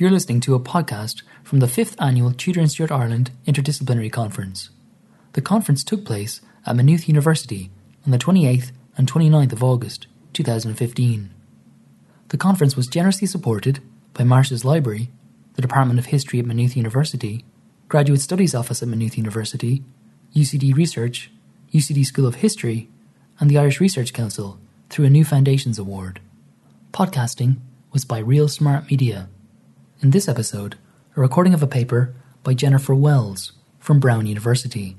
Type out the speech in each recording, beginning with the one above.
You're listening to a podcast from the 5th annual Tudor and Stuart Ireland Interdisciplinary Conference. The conference took place at Maynooth University on the 28th and 29th of August 2015. The conference was generously supported by Marsh's Library, the Department of History at Maynooth University, Graduate Studies Office at Maynooth University, UCD Research, UCD School of History, and the Irish Research Council through a new Foundations Award. Podcasting was by Real Smart Media. In this episode, a recording of a paper by Jennifer Wells from Brown University.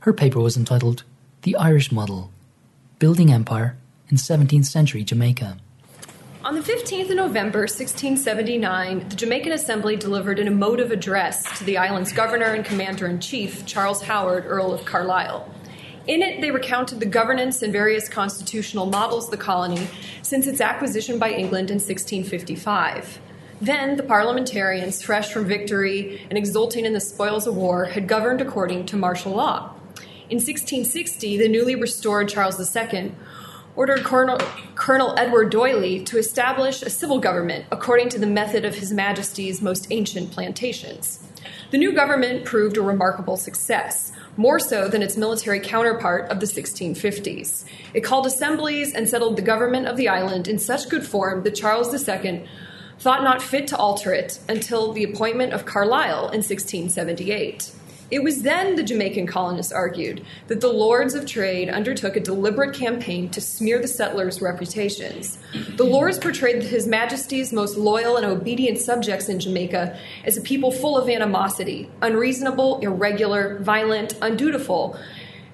Her paper was entitled The Irish Model Building Empire in 17th Century Jamaica. On the 15th of November, 1679, the Jamaican Assembly delivered an emotive address to the island's governor and commander in chief, Charles Howard, Earl of Carlisle. In it, they recounted the governance and various constitutional models of the colony since its acquisition by England in 1655. Then, the parliamentarians, fresh from victory and exulting in the spoils of war, had governed according to martial law. In 1660, the newly restored Charles II ordered Colonel, Colonel Edward D'Oyly to establish a civil government according to the method of His Majesty's most ancient plantations. The new government proved a remarkable success, more so than its military counterpart of the 1650s. It called assemblies and settled the government of the island in such good form that Charles II thought not fit to alter it until the appointment of Carlisle in 1678. It was then, the Jamaican colonists argued, that the lords of trade undertook a deliberate campaign to smear the settlers' reputations. The lords portrayed His Majesty's most loyal and obedient subjects in Jamaica as a people full of animosity, unreasonable, irregular, violent, undutiful,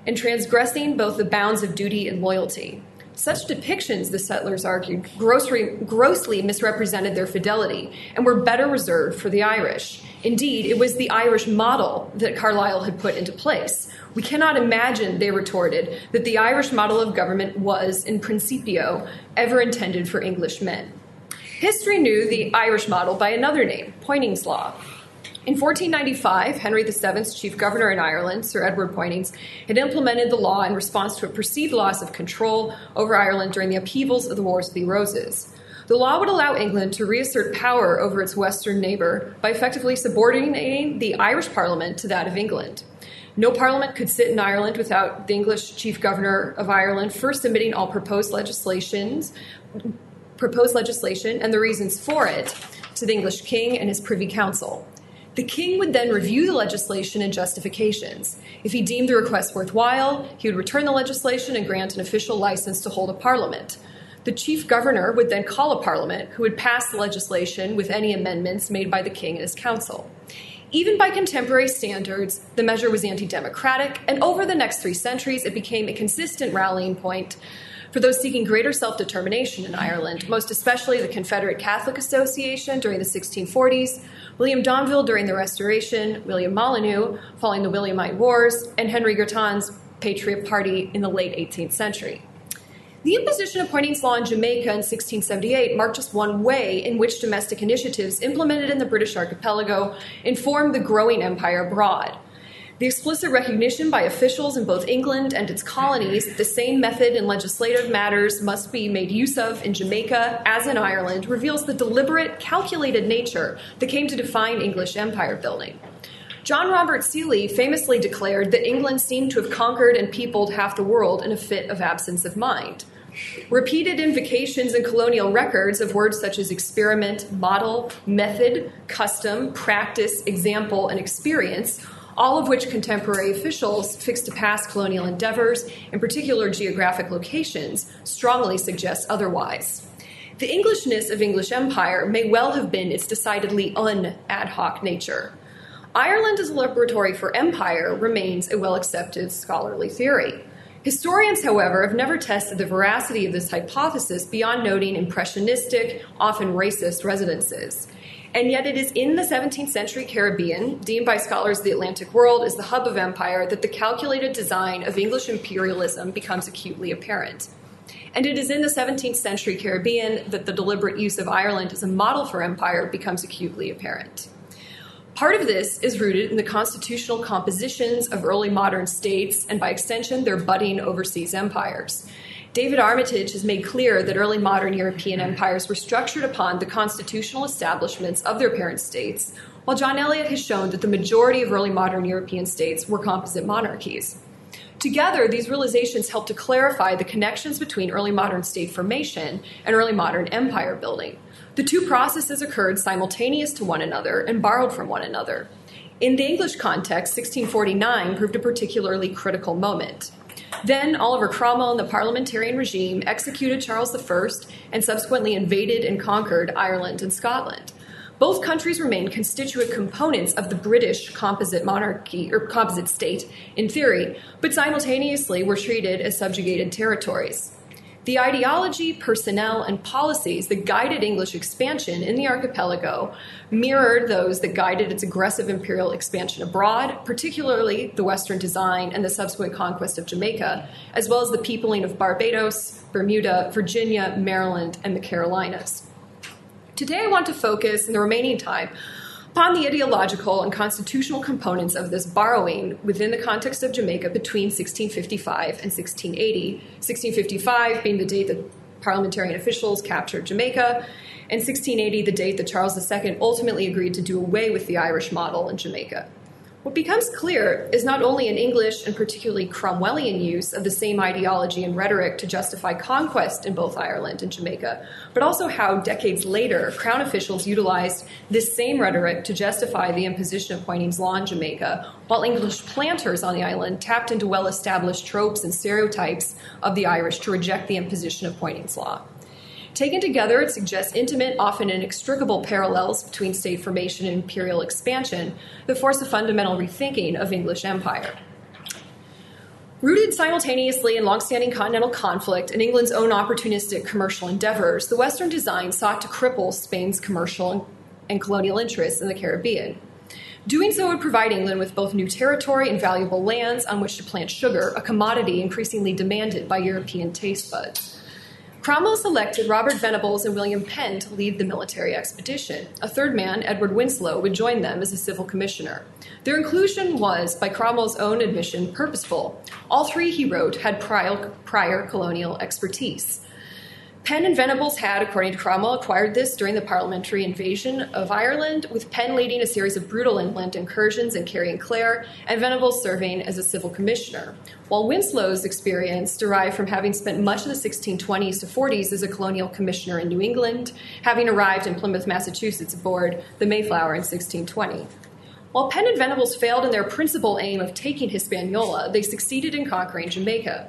and transgressing both the bounds of duty and loyalty. Such depictions, the settlers argued, grossly, grossly misrepresented their fidelity and were better reserved for the Irish. Indeed, it was the Irish model that Carlisle had put into place. We cannot imagine, they retorted, that the Irish model of government was, in principio, ever intended for English men. History knew the Irish model by another name, Poynings Law. In 1495, Henry VII's chief governor in Ireland, Sir Edward Poynings, had implemented the law in response to a perceived loss of control over Ireland during the upheavals of the Wars of the Roses. The law would allow England to reassert power over its western neighbor by effectively subordinating the Irish Parliament to that of England. No parliament could sit in Ireland without the English chief governor of Ireland first submitting all proposed legislations, proposed legislation and the reasons for it to the English king and his privy council. The king would then review the legislation and justifications. If he deemed the request worthwhile, he would return the legislation and grant an official license to hold a parliament. The chief governor would then call a parliament who would pass the legislation with any amendments made by the king and his council. Even by contemporary standards, the measure was anti democratic, and over the next three centuries, it became a consistent rallying point for those seeking greater self determination in Ireland, most especially the Confederate Catholic Association during the 1640s, William Domville during the Restoration, William Molyneux following the Williamite Wars, and Henry Grattan's Patriot Party in the late 18th century. The imposition of Poynings Law in Jamaica in 1678 marked just one way in which domestic initiatives implemented in the British archipelago informed the growing empire abroad. The explicit recognition by officials in both England and its colonies that the same method in legislative matters must be made use of in Jamaica as in Ireland reveals the deliberate, calculated nature that came to define English empire building. John Robert Seeley famously declared that England seemed to have conquered and peopled half the world in a fit of absence of mind. Repeated invocations in colonial records of words such as experiment, model, method, custom, practice, example, and experience all of which contemporary officials fixed to past colonial endeavors, in particular geographic locations, strongly suggest otherwise. The Englishness of English empire may well have been its decidedly un ad hoc nature. Ireland as a laboratory for empire remains a well accepted scholarly theory. Historians, however, have never tested the veracity of this hypothesis beyond noting impressionistic, often racist residences. And yet, it is in the 17th century Caribbean, deemed by scholars of the Atlantic world as the hub of empire, that the calculated design of English imperialism becomes acutely apparent. And it is in the 17th century Caribbean that the deliberate use of Ireland as a model for empire becomes acutely apparent. Part of this is rooted in the constitutional compositions of early modern states and, by extension, their budding overseas empires. David Armitage has made clear that early modern European empires were structured upon the constitutional establishments of their parent states, while John Elliott has shown that the majority of early modern European states were composite monarchies. Together, these realizations help to clarify the connections between early modern state formation and early modern empire building. The two processes occurred simultaneous to one another and borrowed from one another. In the English context, 1649 proved a particularly critical moment. Then Oliver Cromwell and the parliamentarian regime executed Charles I and subsequently invaded and conquered Ireland and Scotland. Both countries remained constituent components of the British composite monarchy or composite state in theory, but simultaneously were treated as subjugated territories. The ideology, personnel, and policies that guided English expansion in the archipelago mirrored those that guided its aggressive imperial expansion abroad, particularly the Western design and the subsequent conquest of Jamaica, as well as the peopling of Barbados, Bermuda, Virginia, Maryland, and the Carolinas. Today, I want to focus in the remaining time upon the ideological and constitutional components of this borrowing within the context of Jamaica between 1655 and 1680. 1655 being the date that parliamentarian officials captured Jamaica, and 1680 the date that Charles II ultimately agreed to do away with the Irish model in Jamaica. What becomes clear is not only an English and particularly Cromwellian use of the same ideology and rhetoric to justify conquest in both Ireland and Jamaica, but also how decades later Crown officials utilized this same rhetoric to justify the imposition of Poynings Law in Jamaica, while English planters on the island tapped into well established tropes and stereotypes of the Irish to reject the imposition of Poynings Law. Taken together, it suggests intimate, often inextricable parallels between state formation and imperial expansion that force a fundamental rethinking of English empire. Rooted simultaneously in longstanding continental conflict and England's own opportunistic commercial endeavors, the Western design sought to cripple Spain's commercial and colonial interests in the Caribbean. Doing so would provide England with both new territory and valuable lands on which to plant sugar, a commodity increasingly demanded by European taste buds. Cromwell selected Robert Venables and William Penn to lead the military expedition. A third man, Edward Winslow, would join them as a civil commissioner. Their inclusion was, by Cromwell's own admission, purposeful. All three, he wrote, had prior, prior colonial expertise. Penn and Venables had, according to Cromwell, acquired this during the parliamentary invasion of Ireland, with Penn leading a series of brutal inland incursions in Kerry and Clare, and Venables serving as a civil commissioner. While Winslow's experience derived from having spent much of the 1620s to 40s as a colonial commissioner in New England, having arrived in Plymouth, Massachusetts aboard the Mayflower in 1620. While Penn and Venables failed in their principal aim of taking Hispaniola, they succeeded in conquering Jamaica.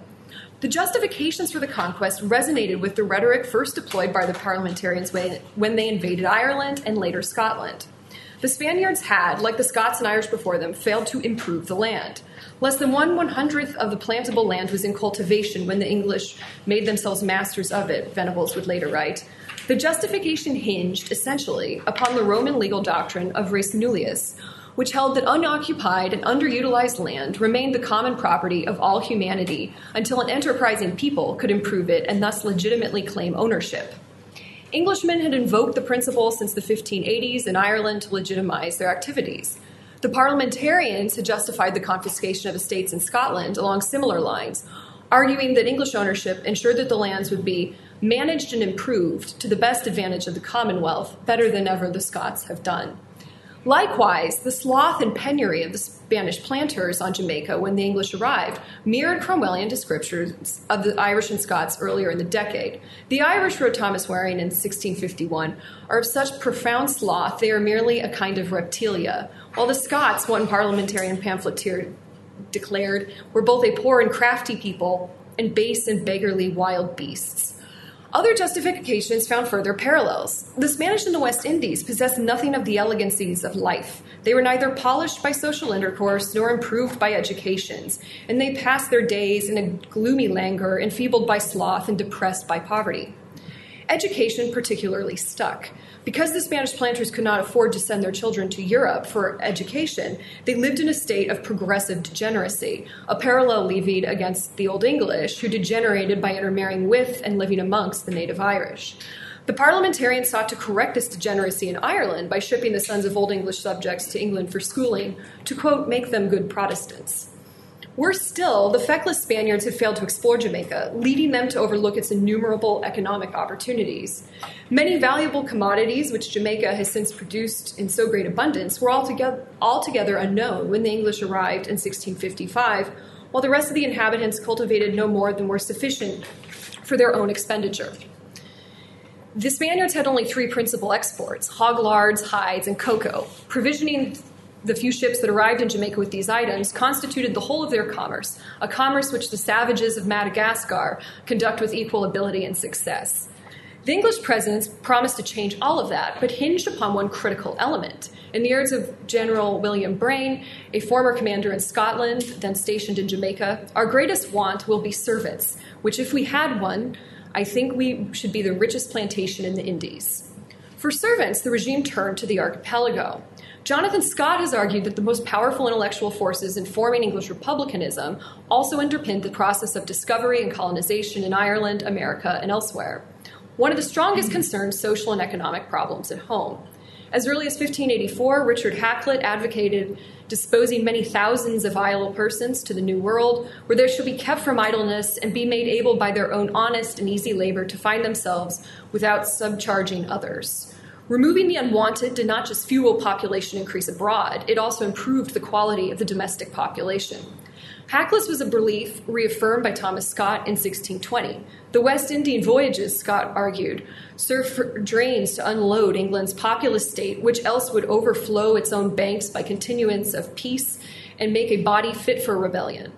The justifications for the conquest resonated with the rhetoric first deployed by the parliamentarians when they invaded Ireland and later Scotland. The Spaniards had, like the Scots and Irish before them, failed to improve the land. Less than one one hundredth of the plantable land was in cultivation when the English made themselves masters of it, Venables would later write. The justification hinged, essentially, upon the Roman legal doctrine of res nullius, which held that unoccupied and underutilized land remained the common property of all humanity until an enterprising people could improve it and thus legitimately claim ownership. Englishmen had invoked the principle since the 1580s in Ireland to legitimize their activities. The parliamentarians had justified the confiscation of estates in Scotland along similar lines, arguing that English ownership ensured that the lands would be managed and improved to the best advantage of the Commonwealth, better than ever the Scots have done. Likewise, the sloth and penury of the Spanish planters on Jamaica when the English arrived mirrored Cromwellian descriptions of the Irish and Scots earlier in the decade. The Irish, wrote Thomas Waring in 1651, are of such profound sloth they are merely a kind of reptilia, while the Scots, one parliamentarian pamphleteer declared, were both a poor and crafty people and base and beggarly wild beasts. Other justifications found further parallels. The Spanish in the West Indies possessed nothing of the elegancies of life. They were neither polished by social intercourse nor improved by educations, and they passed their days in a gloomy languor, enfeebled by sloth and depressed by poverty. Education particularly stuck. Because the Spanish planters could not afford to send their children to Europe for education, they lived in a state of progressive degeneracy, a parallel levied against the Old English, who degenerated by intermarrying with and living amongst the native Irish. The parliamentarians sought to correct this degeneracy in Ireland by shipping the sons of Old English subjects to England for schooling to, quote, make them good Protestants. Worse still, the feckless Spaniards had failed to explore Jamaica, leading them to overlook its innumerable economic opportunities. Many valuable commodities, which Jamaica has since produced in so great abundance, were altogether, altogether unknown when the English arrived in 1655, while the rest of the inhabitants cultivated no more than were sufficient for their own expenditure. The Spaniards had only three principal exports hog lards, hides, and cocoa. Provisioning the few ships that arrived in Jamaica with these items constituted the whole of their commerce, a commerce which the savages of Madagascar conduct with equal ability and success. The English presence promised to change all of that, but hinged upon one critical element. In the words of General William Brayne, a former commander in Scotland, then stationed in Jamaica, our greatest want will be servants, which, if we had one, I think we should be the richest plantation in the Indies. For servants, the regime turned to the archipelago. Jonathan Scott has argued that the most powerful intellectual forces in forming English republicanism also underpinned the process of discovery and colonization in Ireland, America, and elsewhere. One of the strongest concerned social and economic problems at home. As early as 1584, Richard Hakluyt advocated disposing many thousands of idle persons to the New World, where they shall be kept from idleness and be made able by their own honest and easy labor to find themselves without subcharging others. Removing the unwanted did not just fuel population increase abroad, it also improved the quality of the domestic population. Hakluyt was a belief reaffirmed by Thomas Scott in 1620. The West Indian voyages, Scott argued, served for drains to unload England's populous state, which else would overflow its own banks by continuance of peace and make a body fit for rebellion.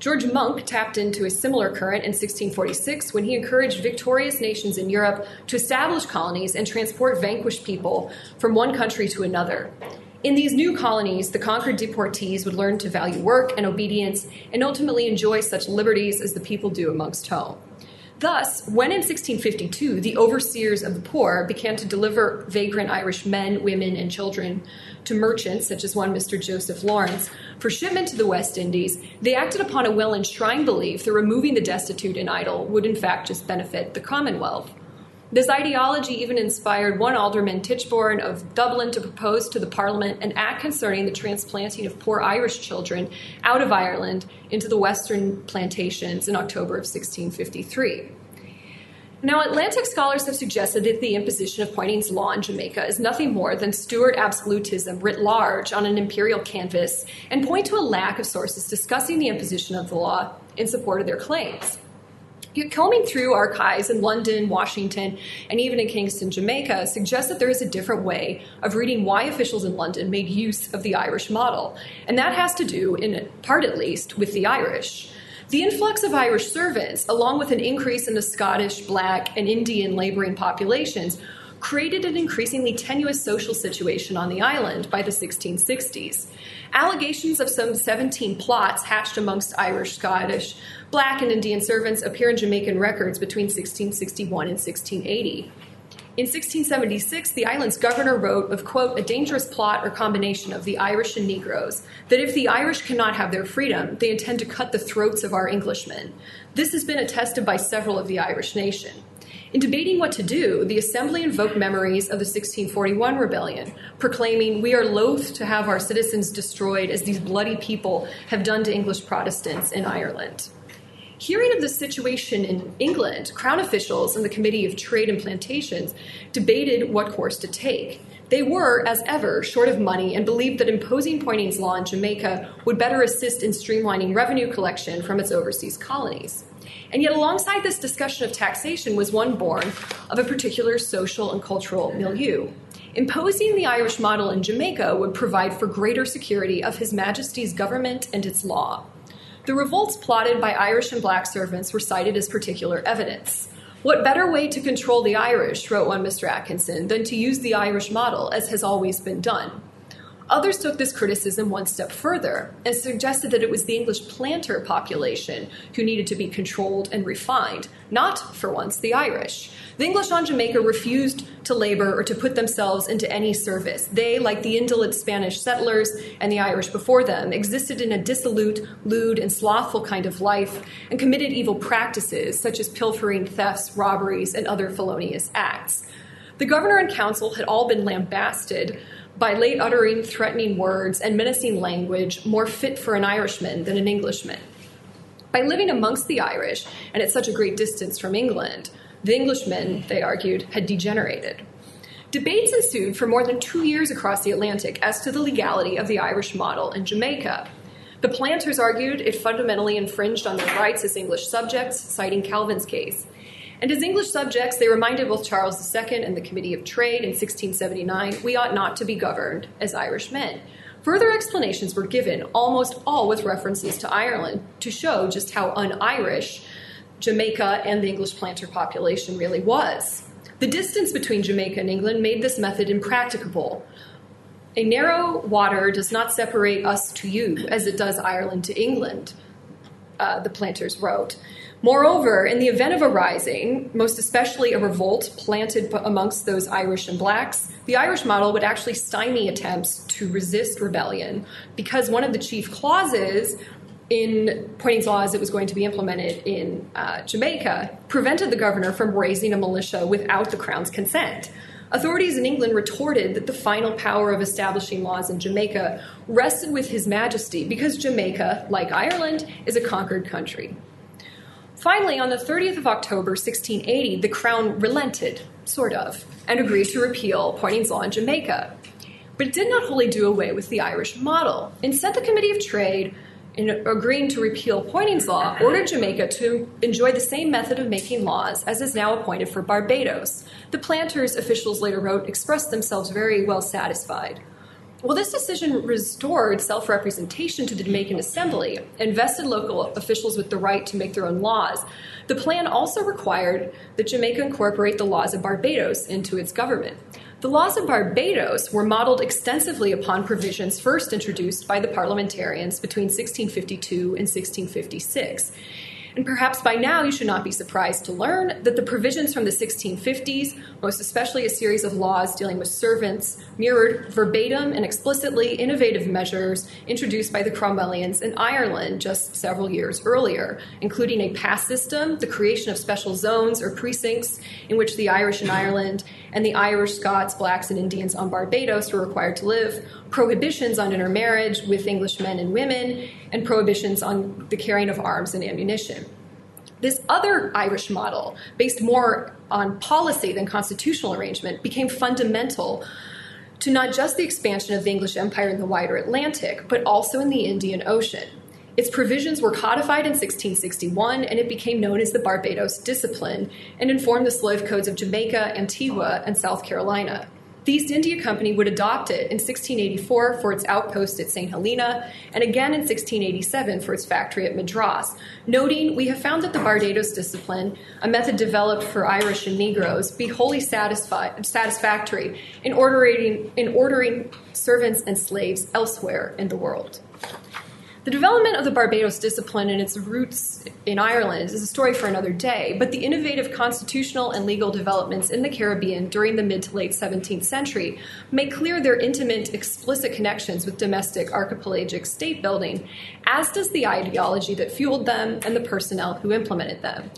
George Monk tapped into a similar current in 1646 when he encouraged victorious nations in Europe to establish colonies and transport vanquished people from one country to another. In these new colonies, the conquered deportees would learn to value work and obedience and ultimately enjoy such liberties as the people do amongst home. Thus, when in 1652 the overseers of the poor began to deliver vagrant Irish men, women, and children to merchants, such as one Mr. Joseph Lawrence, for shipment to the West Indies, they acted upon a well enshrined belief that removing the destitute and idle would in fact just benefit the Commonwealth. This ideology even inspired one alderman, Tichborne of Dublin, to propose to the Parliament an act concerning the transplanting of poor Irish children out of Ireland into the Western plantations in October of 1653. Now, Atlantic scholars have suggested that the imposition of Poynings law in Jamaica is nothing more than Stuart absolutism writ large on an imperial canvas and point to a lack of sources discussing the imposition of the law in support of their claims combing through archives in London, Washington, and even in Kingston, Jamaica, suggests that there is a different way of reading why officials in London made use of the Irish model. And that has to do, in part at least, with the Irish. The influx of Irish servants, along with an increase in the Scottish, Black, and Indian laboring populations, created an increasingly tenuous social situation on the island by the 1660s. Allegations of some 17 plots hatched amongst Irish, Scottish, Black, and Indian servants appear in Jamaican records between 1661 and 1680. In 1676, the island's governor wrote of, quote, a dangerous plot or combination of the Irish and Negroes, that if the Irish cannot have their freedom, they intend to cut the throats of our Englishmen. This has been attested by several of the Irish nation. In debating what to do, the Assembly invoked memories of the 1641 rebellion, proclaiming, We are loath to have our citizens destroyed as these bloody people have done to English Protestants in Ireland. Hearing of the situation in England, Crown officials and the Committee of Trade and Plantations debated what course to take. They were, as ever, short of money and believed that imposing Poynings law in Jamaica would better assist in streamlining revenue collection from its overseas colonies. And yet, alongside this discussion of taxation was one born of a particular social and cultural milieu. Imposing the Irish model in Jamaica would provide for greater security of His Majesty's government and its law. The revolts plotted by Irish and black servants were cited as particular evidence. What better way to control the Irish, wrote one Mr. Atkinson, than to use the Irish model, as has always been done? Others took this criticism one step further and suggested that it was the English planter population who needed to be controlled and refined, not, for once, the Irish. The English on Jamaica refused to labor or to put themselves into any service. They, like the indolent Spanish settlers and the Irish before them, existed in a dissolute, lewd, and slothful kind of life and committed evil practices such as pilfering, thefts, robberies, and other felonious acts. The governor and council had all been lambasted by late uttering threatening words and menacing language more fit for an Irishman than an Englishman. By living amongst the Irish and at such a great distance from England, the Englishmen, they argued, had degenerated. Debates ensued for more than two years across the Atlantic as to the legality of the Irish model in Jamaica. The planters argued it fundamentally infringed on their rights as English subjects, citing Calvin's case. And as English subjects, they reminded both Charles II and the Committee of Trade in 1679 we ought not to be governed as Irish men. Further explanations were given, almost all with references to Ireland, to show just how un Irish Jamaica and the English planter population really was. The distance between Jamaica and England made this method impracticable. A narrow water does not separate us to you as it does Ireland to England, uh, the planters wrote. Moreover, in the event of a rising, most especially a revolt planted amongst those Irish and blacks, the Irish model would actually stymie attempts to resist rebellion because one of the chief clauses in Poynings Law as it was going to be implemented in uh, Jamaica prevented the governor from raising a militia without the crown's consent. Authorities in England retorted that the final power of establishing laws in Jamaica rested with His Majesty because Jamaica, like Ireland, is a conquered country. Finally, on the 30th of October 1680, the Crown relented, sort of, and agreed to repeal Poynings Law in Jamaica. But it did not wholly do away with the Irish model. Instead, the Committee of Trade, in agreeing to repeal Poynings Law, ordered Jamaica to enjoy the same method of making laws as is now appointed for Barbados. The planters, officials later wrote, expressed themselves very well satisfied. Well, this decision restored self representation to the Jamaican Assembly and vested local officials with the right to make their own laws. The plan also required that Jamaica incorporate the laws of Barbados into its government. The laws of Barbados were modeled extensively upon provisions first introduced by the parliamentarians between 1652 and 1656. And perhaps by now you should not be surprised to learn that the provisions from the 1650s, most especially a series of laws dealing with servants, mirrored verbatim and explicitly innovative measures introduced by the Cromwellians in Ireland just several years earlier, including a pass system, the creation of special zones or precincts in which the Irish in Ireland and the Irish, Scots, Blacks, and Indians on Barbados were required to live, prohibitions on intermarriage with English men and women, and prohibitions on the carrying of arms and ammunition. This other Irish model, based more on policy than constitutional arrangement, became fundamental to not just the expansion of the English Empire in the wider Atlantic, but also in the Indian Ocean. Its provisions were codified in 1661 and it became known as the Barbados Discipline and informed the slave codes of Jamaica, Antigua, and South Carolina. The East India Company would adopt it in 1684 for its outpost at St. Helena and again in 1687 for its factory at Madras, noting, We have found that the Barbados discipline, a method developed for Irish and Negroes, be wholly satisfactory in ordering, in ordering servants and slaves elsewhere in the world. The development of the Barbados discipline and its roots in Ireland is a story for another day, but the innovative constitutional and legal developments in the Caribbean during the mid to late 17th century make clear their intimate, explicit connections with domestic archipelagic state building, as does the ideology that fueled them and the personnel who implemented them.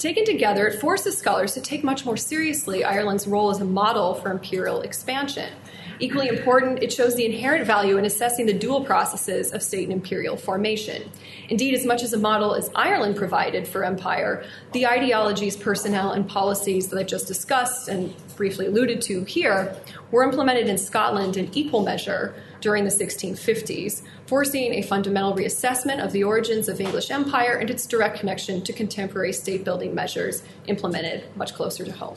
Taken together, it forces scholars to take much more seriously Ireland's role as a model for imperial expansion. Equally important, it shows the inherent value in assessing the dual processes of state and imperial formation. Indeed, as much as a model as Ireland provided for empire, the ideologies, personnel, and policies that I've just discussed and briefly alluded to here were implemented in Scotland in equal measure during the 1650s, forcing a fundamental reassessment of the origins of English empire and its direct connection to contemporary state building measures implemented much closer to home.